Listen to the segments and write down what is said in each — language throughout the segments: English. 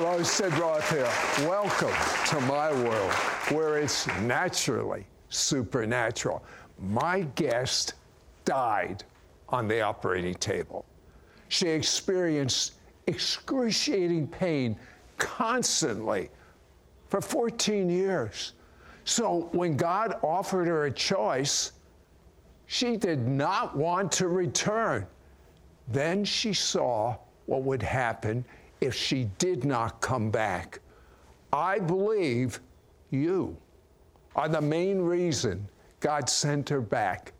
Hello, Sid Roth here. Welcome to my world where it's naturally supernatural. My guest died on the operating table. She experienced excruciating pain constantly for 14 years. So when God offered her a choice, she did not want to return. Then she saw what would happen if she did not come back. I believe you are the main reason God sent her back.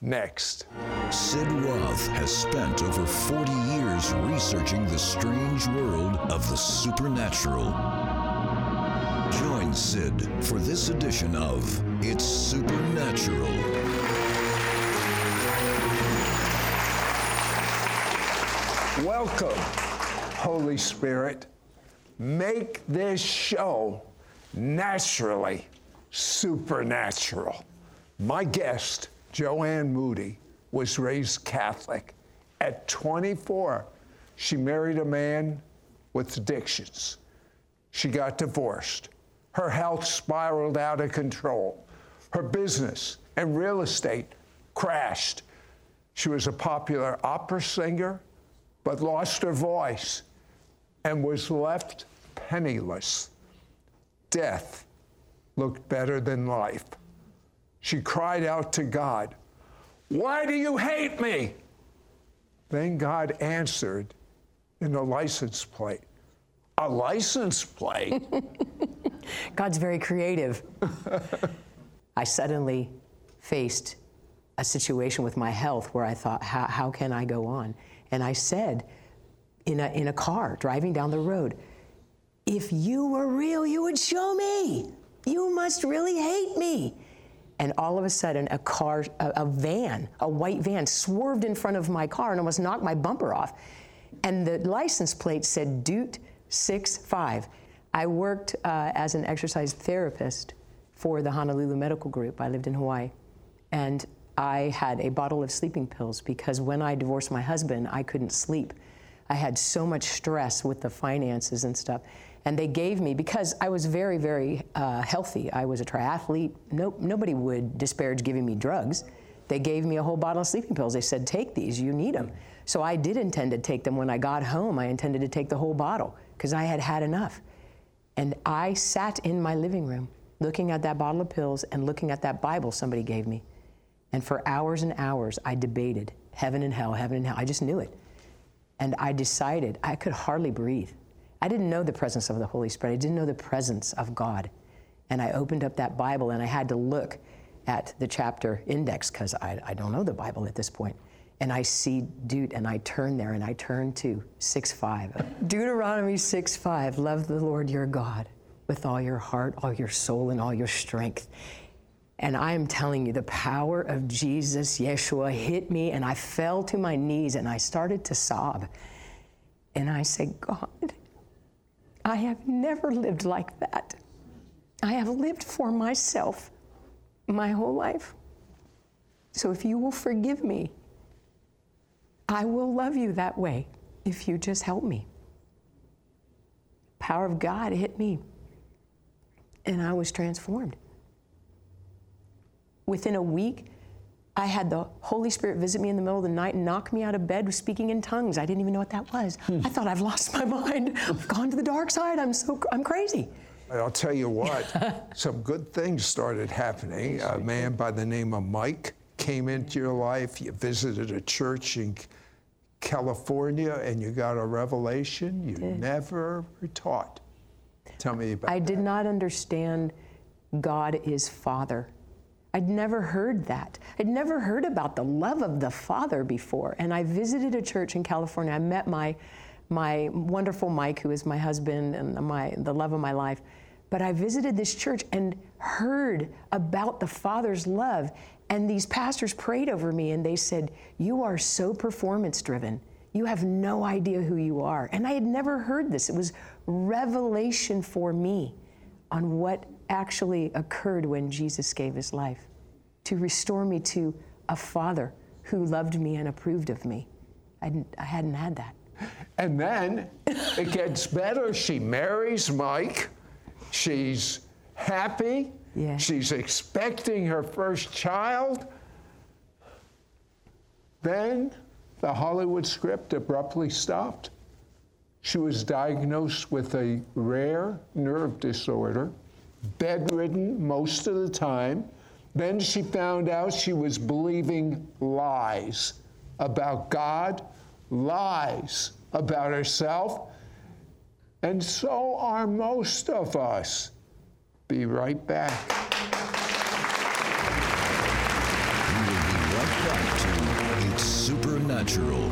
Next. Sid Roth has spent over 40 years researching the strange world of the supernatural. Join Sid for this edition of It's Supernatural. Welcome, Holy Spirit. Make this show naturally supernatural. My guest, Joanne Moody, was raised Catholic. At 24, she married a man with addictions. She got divorced. Her health spiraled out of control. Her business and real estate crashed. She was a popular opera singer, but lost her voice and was left penniless. Death looked better than life. She cried out to God, Why do you hate me? Then God answered in a license plate. A license plate? God's very creative. I suddenly faced a situation with my health where I thought, how, how can I go on? And I said, in a, in a car driving down the road, if you were real, you would show me. You must really hate me. And all of a sudden, a car, a, a van, a white van, swerved in front of my car and almost knocked my bumper off. And the license plate said Deut 65. I worked uh, as an exercise therapist for the Honolulu Medical Group. I lived in Hawaii. And I had a bottle of sleeping pills because when I divorced my husband, I couldn't sleep. I had so much stress with the finances and stuff. And they gave me, because I was very, very uh, healthy, I was a triathlete, no, nobody would disparage giving me drugs. They gave me a whole bottle of sleeping pills. They said, take these, you need them. So I did intend to take them. When I got home, I intended to take the whole bottle because I had had enough. And I sat in my living room looking at that bottle of pills and looking at that Bible somebody gave me. And for hours and hours, I debated heaven and hell, heaven and hell. I just knew it. And I decided I could hardly breathe. I didn't know the presence of the Holy Spirit. I didn't know the presence of God. And I opened up that Bible and I had to look at the chapter index because I, I, don't know the Bible at this point. And I see Deut and I turn there and I turn to 6 5. Deuteronomy 6 5, love the Lord your God with all your heart, all your soul, and all your strength. And I am telling you, the power of Jesus, Yeshua, hit me, and I fell to my knees and I started to sob. And I said, God, I have never lived like that. I have lived for myself my whole life. So if you will forgive me, I will love you that way if you just help me. Power of God hit me, and I was transformed. Within a week, I had the Holy Spirit visit me in the middle of the night and knock me out of bed speaking in tongues. I didn't even know what that was. Hmm. I thought I've lost my mind. I've gone to the dark side. I'm so I'm crazy. I'll tell you what, some good things started happening. A man by the name of Mike came into your life. You visited a church in California and you got a revelation you never were taught. Tell me about I that. did not understand God is Father. I'd never heard that. I'd never heard about the love of the Father before. And I visited a church in California. I met my, my wonderful Mike, who is my husband and my, the love of my life. But I visited this church and heard about the Father's love. And these pastors prayed over me and they said, You are so performance driven. You have no idea who you are. And I had never heard this. It was revelation for me on what actually occurred when Jesus gave his life to restore me to a father who loved me and approved of me. I hadn't, I hadn't had that. And then it gets better. She marries Mike. She's happy. Yeah. She's expecting her first child. Then the Hollywood script abruptly stopped. She was diagnosed with a rare nerve disorder, bedridden most of the time. Then she found out she was believing lies about God, lies about herself, and so are most of us. Be right back. Will be right back to It's Supernatural.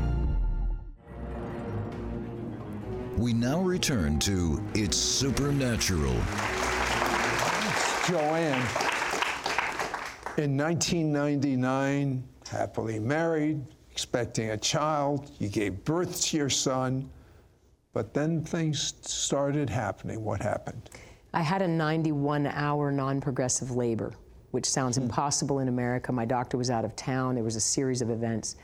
We now return to It's Supernatural. Joanne. In 1999, happily married, expecting a child, you gave birth to your son, but then things started happening. What happened? I had a 91 hour non progressive labor, which sounds hmm. impossible in America. My doctor was out of town. There was a series of events.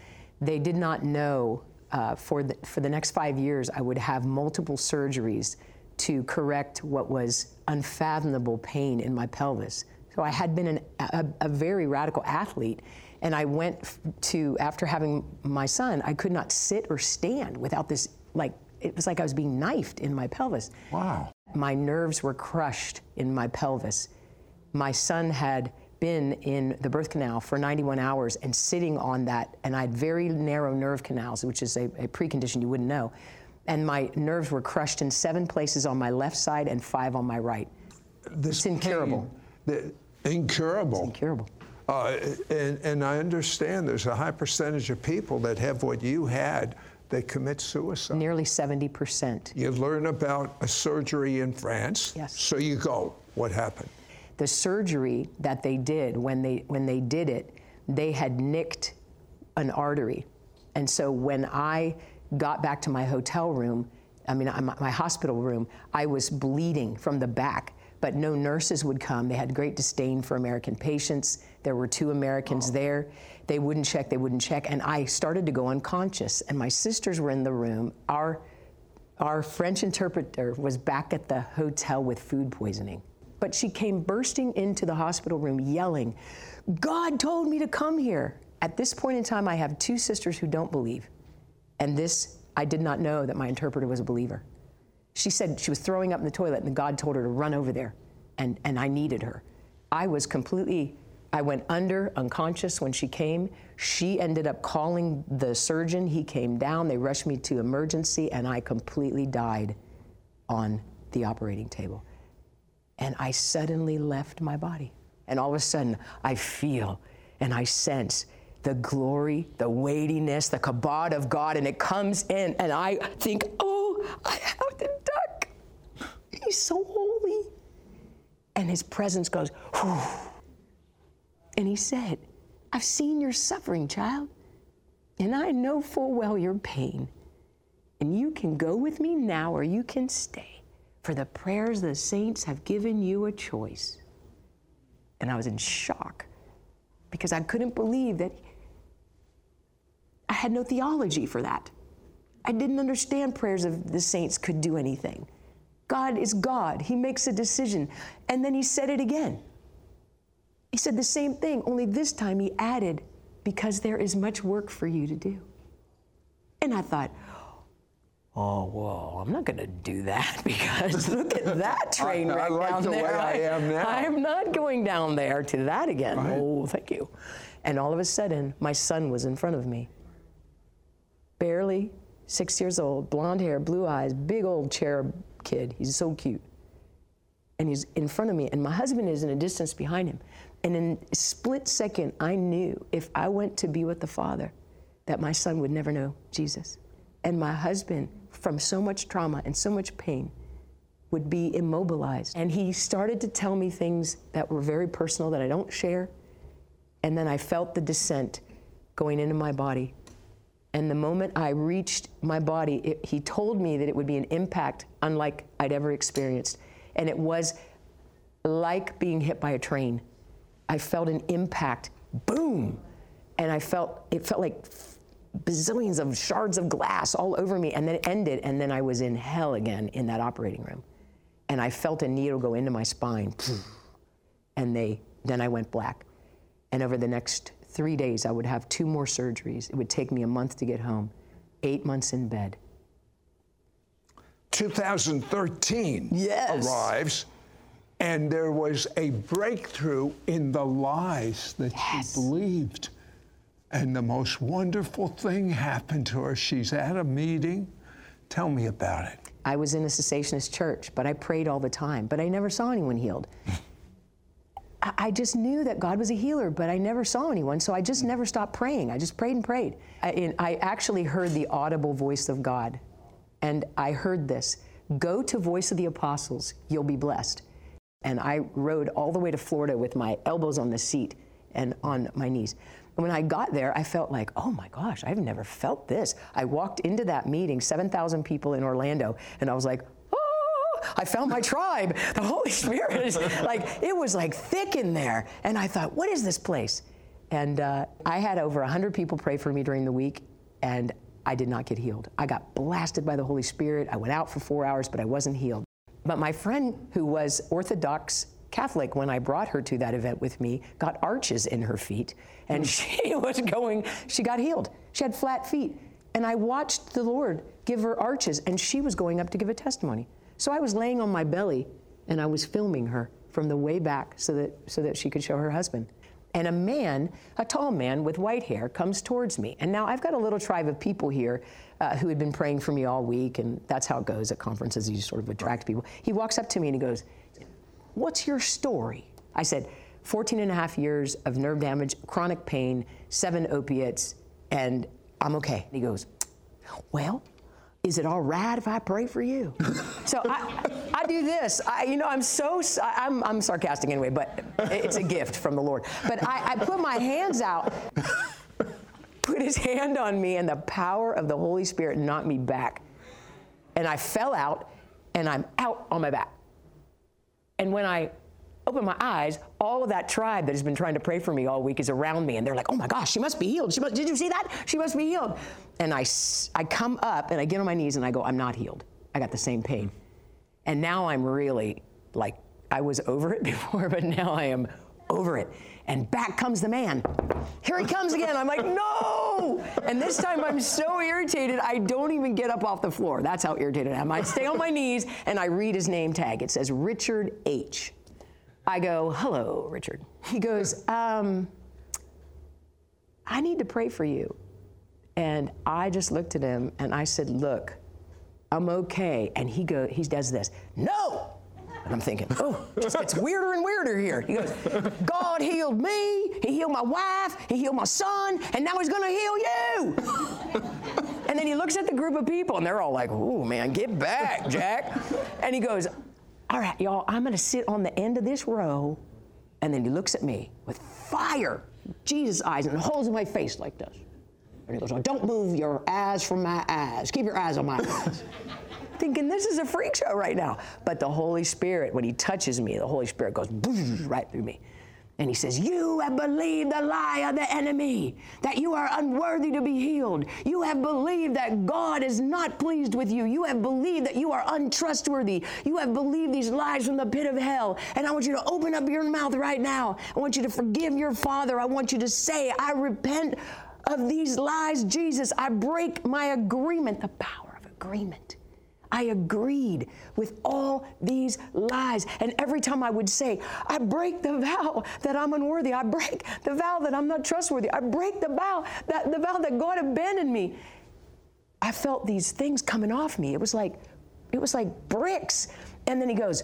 They did not know uh, for, the, for the next five years I would have multiple surgeries to correct what was unfathomable pain in my pelvis. So I had been an, a, a very radical athlete. And I went to, after having my son, I could not sit or stand without this, like, it was like I was being knifed in my pelvis. Wow. My nerves were crushed in my pelvis. My son had been in the birth canal for 91 hours and sitting on that, and I had very narrow nerve canals, which is a, a precondition you wouldn't know. And my nerves were crushed in seven places on my left side and five on my right. This It's incurable. pain, the, incurable. Incurable. Uh, and, and I understand there's a high percentage of people that have what you had that commit suicide. Nearly 70%. You learn about a surgery in France. Yes. So you go. What happened? The surgery that they did when they when they did it they had nicked an artery. And so when i got back to my hotel room i mean my, my hospital room i was bleeding from the back but no nurses would come. They had great disdain for american patients. There were two americans there. They wouldn't check they wouldn't check and i started to go unconscious. And my sisters were in the room. Our our French interpreter was back at the hotel with food poisoning. But she came bursting into the hospital room yelling, God told me to come here. At this point in time, I have two sisters who don't believe. And this, I did not know that my interpreter was a believer. She said she was throwing up in the toilet and God told her to run over there. And, and I needed her. I was completely, I went under, unconscious when she came. She ended up calling the surgeon. He came down. They rushed me to emergency, and I completely died on the operating table. And I suddenly left my body. And all of a sudden, I feel and I sense the glory, the weightiness, the kabod of God, and it comes in, and I think, oh, I have the duck. He's so holy. And his presence goes, whew. And he said, I've seen your suffering, child, and I know full well your pain. And you can go with me now or you can stay, for the prayers of the saints have given you a choice. And I was in shock because I couldn't believe that I had no theology for that. I didn't understand prayers of the saints could do anything. God is God, He makes a decision. And then He said it again. He said the same thing, only this time He added, because there is much work for you to do. And I thought, oh, well, I'm not going to do that because look at that train wreck I- I like down the way there. I am now. I'm not going down there to that again. Oh, thank you. And all of a sudden, my son was in front of me. Barely six years old, blonde hair, blue eyes, big old cherub kid. He's so cute. And he's in front of me, and my husband is in a distance behind him. And in a split second, I knew if I went to be with the Father, that my son would never know Jesus. And my husband, from so much trauma and so much pain, would be immobilized. And he started to tell me things that were very personal that I don't share. And then I felt the descent going into my body. And the moment I reached my body, it, he told me that it would be an impact unlike I'd ever experienced. And it was like being hit by a train. I felt an impact, boom. And I felt, it felt like bazillions of shards of glass all over me. And then it ended, and then I was in hell again in that operating room. And I felt a needle go into my spine. And they, then I went black. And over the next three days, I would have two more surgeries. It would take me a month to get home, eight months in bed. 2013 Yes. arrives, and there was a breakthrough in the lies that Yes. she believed. And the most wonderful thing happened to her. She's at a meeting. Tell me about it. I was in a cessationist church, but I prayed all the time, but I never saw anyone healed. I just knew that God was a healer, but I never saw anyone, so I just never stopped praying. I just prayed and prayed. I, and I actually heard the audible voice of God, and I heard this Go to Voice of the Apostles, you'll be blessed. And I rode all the way to Florida with my elbows on the seat and on my knees. And when I got there, I felt like, oh my gosh, I've never felt this. I walked into that meeting, 7,000 people in Orlando, and I was like, oh, I found my tribe. The Holy Spirit is like, it was like thick in there. And I thought, what is this place? And uh, I had over 100 people pray for me during the week, and I did not get healed. I got blasted by the Holy Spirit. I went out for four hours, but I wasn't healed. But my friend, who was Orthodox Catholic, when I brought her to that event with me, got arches in her feet, and she was going, she got healed. She had flat feet. And I watched the Lord give her arches, and she was going up to give a testimony. So I was laying on my belly, and I was filming her from the way back so that, so that she could show her husband. And a man, a tall man with white hair, comes towards me. And now I've got a little tribe of people here uh, who had been praying for me all week, and that's how it goes at conferences. You sort of attract people. He walks up to me and he goes, What's your story? I said, 14 and a half years of nerve damage, chronic pain, seven opiates, and I'm okay. He goes, Well, is it all right if I pray for you? so I, I do this. I, you know, I'm so, I'm, I'm sarcastic anyway, but it's a gift from the Lord. But I, I put my hands out, put his hand on me, and the power of the Holy Spirit knocked me back. And I fell out, and I'm out on my back. And when I open my eyes, all of that tribe that has been trying to pray for me all week is around me, and they're like, "Oh my gosh, she must be healed. She must, did you see that? She must be healed." And I, I come up and I get on my knees and I go, "I'm not healed. I got the same pain." And now I'm really like, I was over it before, but now I am over it. And back comes the man. Here he comes again. I'm like, no! And this time I'm so irritated, I don't even get up off the floor. That's how irritated I am. I stay on my knees and I read his name tag. It says Richard H. I go, hello, Richard. He goes, um, I need to pray for you. And I just looked at him and I said, look, I'm okay. And he goes, he does this, no! And I'm thinking, oh, just gets weirder and weirder here. He goes, God healed me, He healed my wife, He healed my son, and now He's gonna heal you. and then he looks at the group of people, and they're all like, oh man, get back, Jack. And he goes, all right, y'all, I'm gonna sit on the end of this row. And then he looks at me with fire, Jesus eyes, and holds my face like this. And he goes, oh, don't move your eyes from my eyes. Keep your eyes on my eyes thinking this is a freak show right now. But the Holy Spirit, when He touches me, the Holy Spirit goes right through me. And He says, You have believed the lie of the enemy, that you are unworthy to be healed. You have believed that God is not pleased with you. You have believed that you are untrustworthy. You have believed these lies from the pit of hell. And I want you to open up your mouth right now. I want you to forgive your Father. I want you to say, I repent of these lies, Jesus. I break my agreement, the power of agreement. I agreed with all these lies. And every time I would say, I break the vow that I'm unworthy, I break the vow that I'm not trustworthy, I break the vow that the vow that God abandoned me. I felt these things coming off me. It was like, it was like bricks. And then he goes,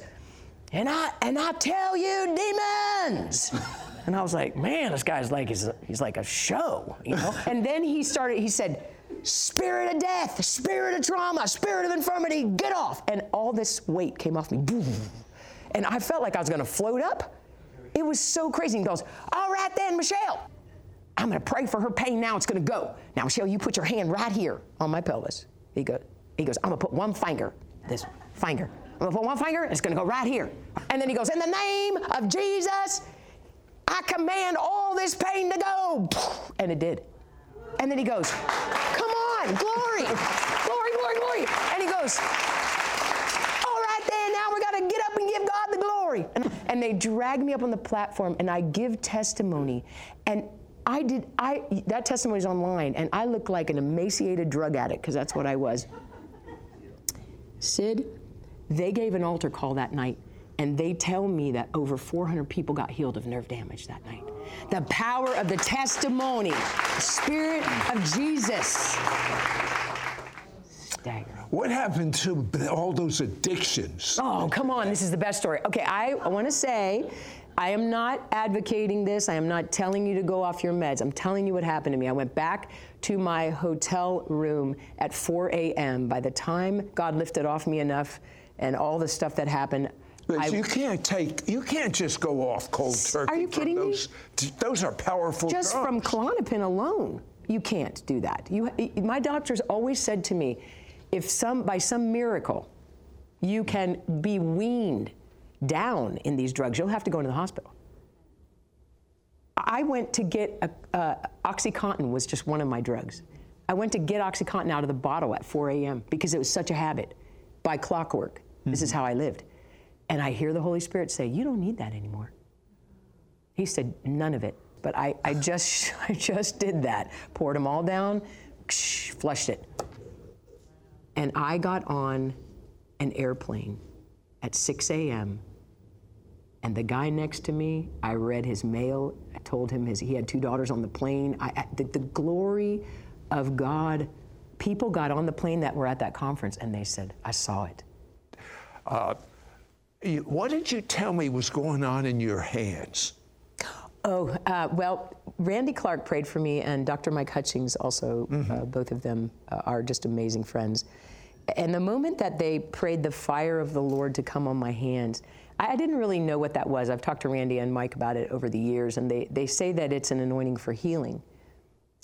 and I and I tell you, demons. And I was like, man, this guy's like he's, he's like a show, you know. and then he started. He said, Spirit of death, spirit of trauma, spirit of infirmity, get off. And all this weight came off me. And I felt like I was going to float up. It was so crazy. He goes, All right then, Michelle. I'm going to pray for her pain now. It's going to go. Now, Michelle, you put your hand right here on my pelvis. He goes, he goes I'm going to put one finger, this finger. I'm going to put one finger, and it's going to go right here. And then he goes, In the name of Jesus, I command all this pain to go. And it did. And then he goes, On, glory, glory, glory, glory. And he goes, All right, then, now we got to get up and give God the glory. And, and they drag me up on the platform, and I give testimony. And I did, I, that testimony is online, and I look like an emaciated drug addict, because that's what I was. Sid, they gave an altar call that night, and they tell me that over 400 people got healed of nerve damage that night. The power of the testimony, the Spirit of Jesus. Staggering. What happened to all those addictions? Oh, come on, this is the best story. Okay, I, I want to say I am not advocating this. I am not telling you to go off your meds. I'm telling you what happened to me. I went back to my hotel room at 4 a.m. By the time God lifted off me enough and all the stuff that happened, But I- you can't take, you can't just go off cold turkey. Are you from kidding me? those, Those are powerful just from drugs. Klonopin alone, you can't do that. You, my doctors always said to me, if some by some miracle you can be weaned down in these drugs, you'll have to go into the hospital. I went to get a, uh, OxyContin was just one of my drugs. I went to get OxyContin out of the bottle at 4 a.m. because it was such a habit. By clockwork, this is how I lived. And I hear the Holy Spirit say, "You don't need that anymore." He said, none of it. But I, I just I just did that. Poured them all down, flushed it. And I got on an airplane at 6 a.m. And the guy next to me, I read his mail. I told him his, he had two daughters on the plane. I, the, the glory of God. People got on the plane that were at that conference and they said, I saw it. You- What did you tell me was going on in your hands? Oh, uh, well, Randy Clark prayed for me, and Dr. Mike Hutchings also, uh, both of them uh, are just amazing friends. And the moment that they prayed the fire of the Lord to come on my hands, I, I didn't really know what that was. I've talked to Randy and Mike about it over the years, and they, they say that it's an anointing for healing.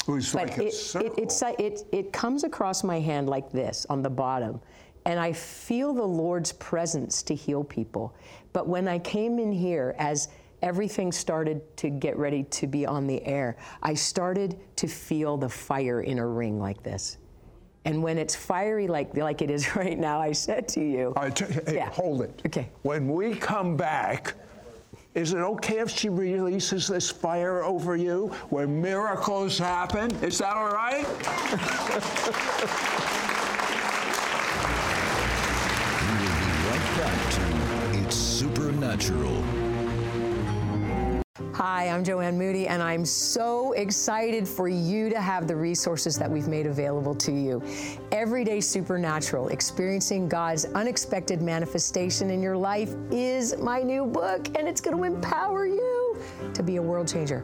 It was But like it, it, it's, it, it comes across my hand like this on the bottom, and I feel the Lord's presence to heal people. But when I came in here, as everything started to get ready to be on the air, I started to feel the fire in a ring like this. And when it's fiery like, like it is right now, I said to you, All right, t- hey, Yeah. hold it. Okay. When we come back, is it okay if she releases this fire over you where miracles happen? Is that all right? Hi, I'm Joanne Moody, and I'm so excited for you to have the resources that we've made available to you. Everyday Supernatural, experiencing God's unexpected manifestation in your life, is my new book, and it's going to empower you to be a world changer.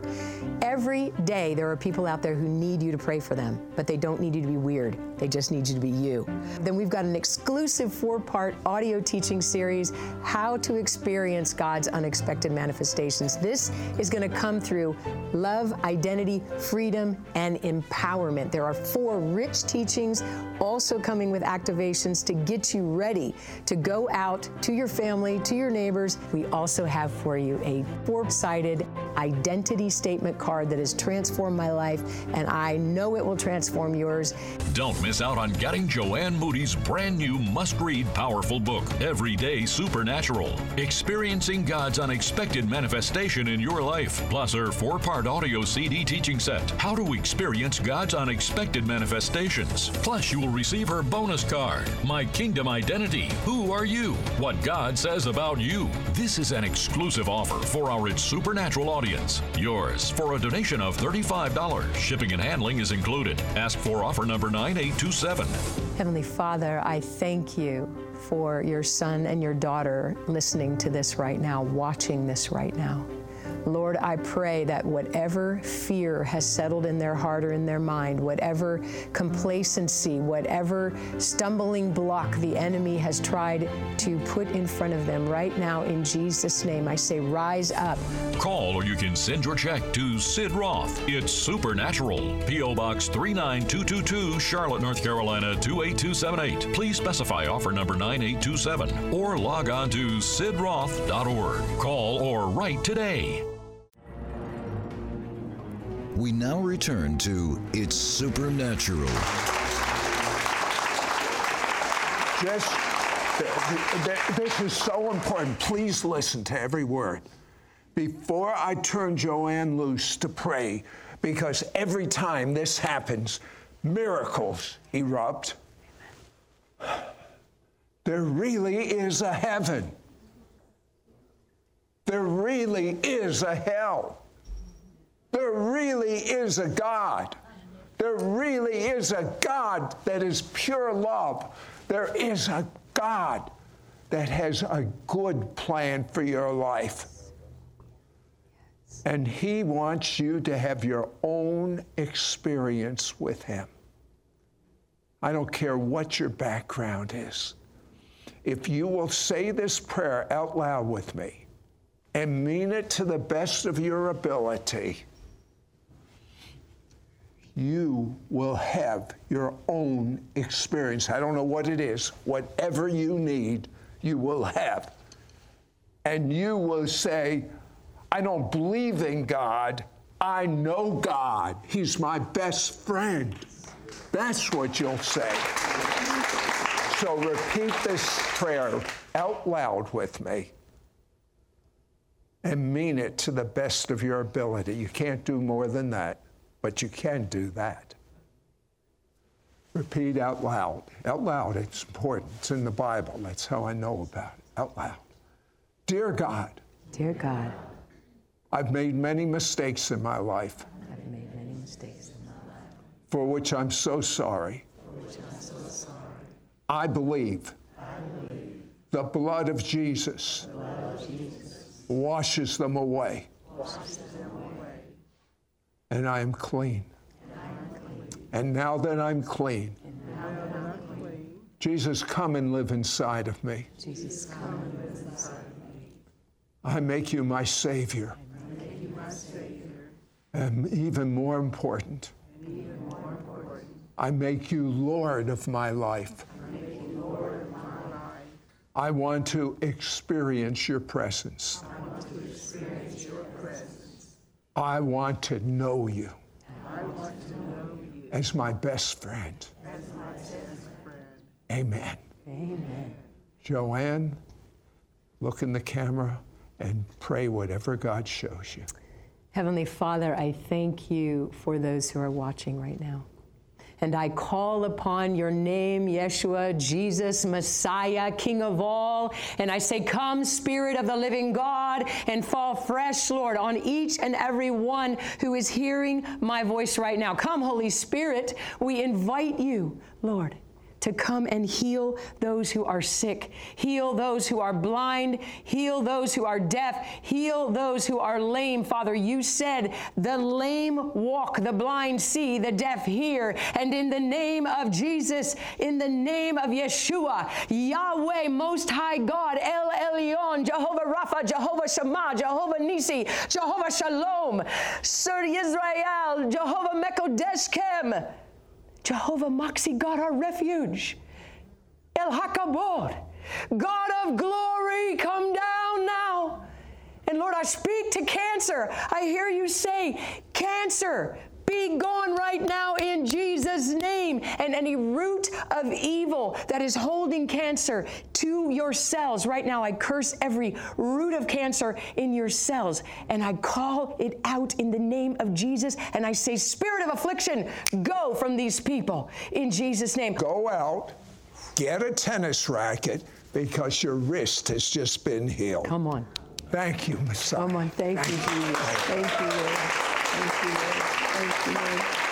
Every day, there are people out there who need you to pray for them, but they don't need you to be weird. They just need you to be you. Then we've got an exclusive four part audio teaching series, How to Experience God's Unexpected Manifestations. This is going to come through love, identity, freedom, and empowerment. There are four rich teachings also coming with activations to get you ready to go out to your family, to your neighbors. We also have for you a four sided identity statement card that has transformed my life, and I know it will transform yours. Don't miss out on getting Joanne Moody's brand new must read powerful book, Everyday Supernatural. Experiencing God's unexpected manifestation in your life, plus her four part audio CD teaching set, How to Experience God's Unexpected Manifestations. Plus, you will receive her bonus card, My Kingdom Identity Who Are You? What God Says About You. This is an exclusive offer for our It's Supernatural audience. Yours for a donation of $35. Shipping and handling is included. Ask for offer number 9827. Heavenly Father, I thank you for your son and your daughter listening to this right now, watching this right now. Lord, I pray that whatever fear has settled in their heart or in their mind, whatever complacency, whatever stumbling block the enemy has tried to put in front of them right now, in Jesus' name, I say, rise up. Call or you can send your check to Sid Roth. It's Supernatural. P.O. Box 39222, Charlotte, North Carolina 28278. Please specify offer number 9827 or log on to sidroth.org. Call or write today. We now return to It's Supernatural. Just, th- th- this is so important. Please listen to every word. Before I turn Joanne loose to pray, because every time this happens, miracles erupt. There really is a heaven. There really is a hell. There really is a God. There really is a God that is pure love. There is a God that has a good plan for your life. And He wants you to have your own experience with Him. I don't care what your background is. If you will say this prayer out loud with me and mean it to the best of your ability, you will have your own experience. I don't know what it is. Whatever you need, you will have. And you will say, I don't believe in God. I know God. He's my best friend. That's what you'll say. So repeat this prayer out loud with me and mean it to the best of your ability. You can't do more than that, but you can do that. Repeat out loud. Out loud, it's important. It's in the Bible. That's how I know about it. Out loud. Dear God, Dear God, I've made many mistakes in my life, I've made many mistakes in my life. for which I'm so sorry. For which I believe the blood of Jesus washes them away. And I am clean. And now that I'm clean, Jesus, come and live inside of me. Jesus, come and live inside I make you my Savior. And even more important, I make you Lord of my life. I want to experience your presence. I want to know you as my best friend. Amen. Amen. Joanne, look in the camera and pray whatever God shows you. Heavenly Father, I thank you for those who are watching right now. And I call upon your name, Yeshua, Jesus, Messiah, King of all. And I say, Come, Spirit of the living God, and fall fresh, Lord, on each and every one who is hearing my voice right now. Come, Holy Spirit, we invite you, Lord to come and heal those who are sick, heal those who are blind, heal those who are deaf, heal those who are lame. Father, you said, the lame walk, the blind see, the deaf hear. And in the name of Jesus, in the name of Yeshua, Yahweh, Most High God, El Elyon, Jehovah Rapha, Jehovah Shammah, Jehovah Nissi, Jehovah Shalom, Sir Israel, Jehovah Mekodeshkem. Jehovah Machsi, God our refuge. El Hakabod, God of glory, come down now. And Lord, I speak to cancer. I hear you say, Cancer, be gone right now in Jesus' name. And any root of evil that is holding cancer to your cells, right now, I curse every root of cancer in your cells and I call it out in the name of Jesus. And I say, Spirit of affliction, go from these people in Jesus' name. Go out, get a tennis racket because your wrist has just been healed. Come on. Thank you, Messiah. Come on. Thank you, Jesus. Thank you, Lord. Thank you, Lord. Lord.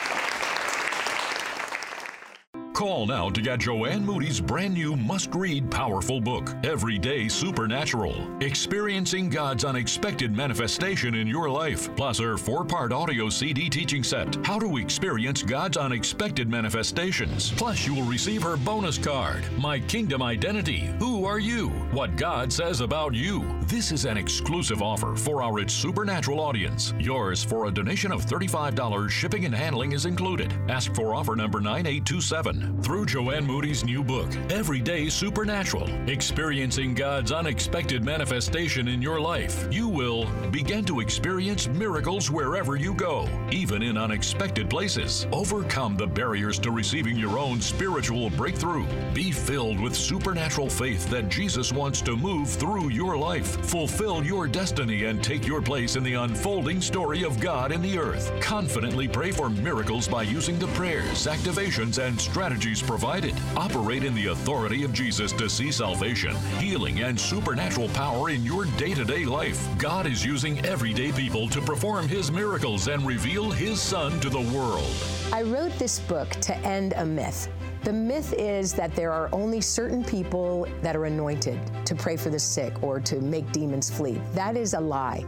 Call now to get Joanne Moody's brand new must read powerful book, Everyday Supernatural Experiencing God's Unexpected Manifestation in Your Life, plus her four part audio CD teaching set, How to Experience God's Unexpected Manifestations. Plus, you will receive her bonus card, My Kingdom Identity Who Are You? What God Says About You. This is an exclusive offer for our It's Supernatural audience. Yours for a donation of $35. Shipping and handling is included. Ask for offer number 9827 through Joanne Moody's new book, Everyday Supernatural Experiencing God's Unexpected Manifestation in Your Life. You will begin to experience miracles wherever you go, even in unexpected places. Overcome the barriers to receiving your own spiritual breakthrough. Be filled with supernatural faith that Jesus wants to move through your life, fulfill your destiny, and take your place in the unfolding story of God in the earth. Confidently pray for miracles by using the prayers, activations, and strategies strategies provided. Operate in the authority of Jesus to see salvation, healing, and supernatural power in your day to day life. God is using everyday people to perform His miracles and reveal His Son to the world. I wrote this book to end a myth. The myth is that there are only certain people that are anointed to pray for the sick or to make demons flee. That is a lie.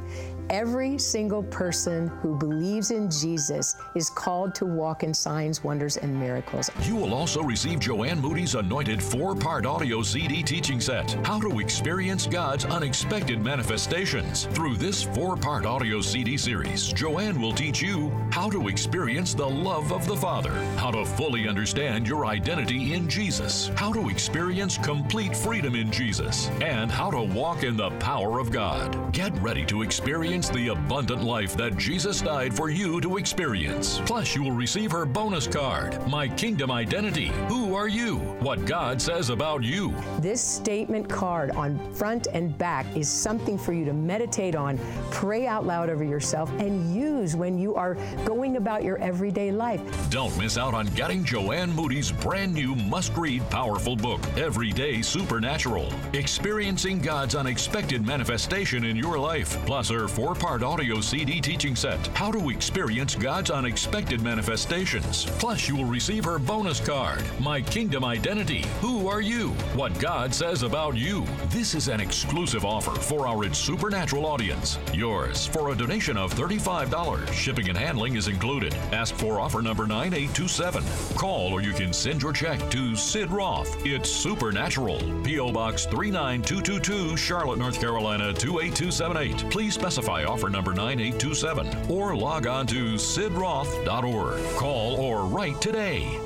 Every single person who believes in Jesus is called to walk in signs, wonders, and miracles. You will also receive Joanne Moody's anointed four part audio CD teaching set How to Experience God's Unexpected Manifestations. Through this four part audio CD series, Joanne will teach you how to experience the love of the Father, how to fully understand your identity in Jesus, how to experience complete freedom in Jesus, and how to walk in the power of God. Get ready to experience experience the abundant life that Jesus died for you to experience. Plus, you will receive her bonus card, My Kingdom Identity. Who are you? What God says about you. This statement card on front and back is something for you to meditate on, pray out loud over yourself, and use when you are going about your everyday life. Don't miss out on getting Joanne Moody's brand new must read powerful book, Everyday Supernatural Experiencing God's Unexpected Manifestation in Your Life, plus her four part audio CD teaching set, How to Experience God's Unexpected Manifestations. Plus, you will receive her bonus card, My Kingdom Identity Who Are You? What God Says About You. This is an exclusive offer for our It's Supernatural audience. Yours for a donation of $35. Shipping and handling is included. Ask for offer number 9827. Call or you can send your check to Sid Roth. It's Supernatural. P.O. Box 39222, Charlotte, North Carolina 28278. Please specify offer number 9827 or log on to sidroth.org. Call or write today.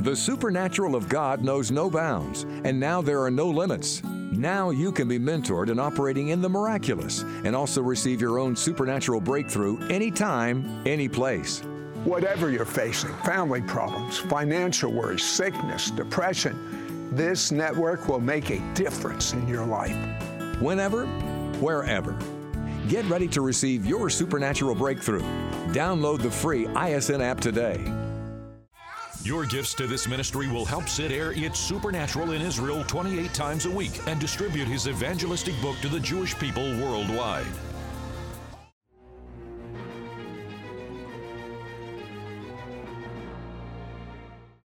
The supernatural of God knows no bounds, and now there are no limits. Now you can be mentored in operating in the miraculous and also receive your own supernatural breakthrough anytime, any place. Whatever you're facing family problems, financial worries, sickness, depression this network will make a difference in your life. Whenever, wherever. Get ready to receive your supernatural breakthrough. Download the free ISN app today. Your gifts to this ministry will help Sid air It's Supernatural in Israel 28 times a week and distribute his evangelistic book to the Jewish people worldwide.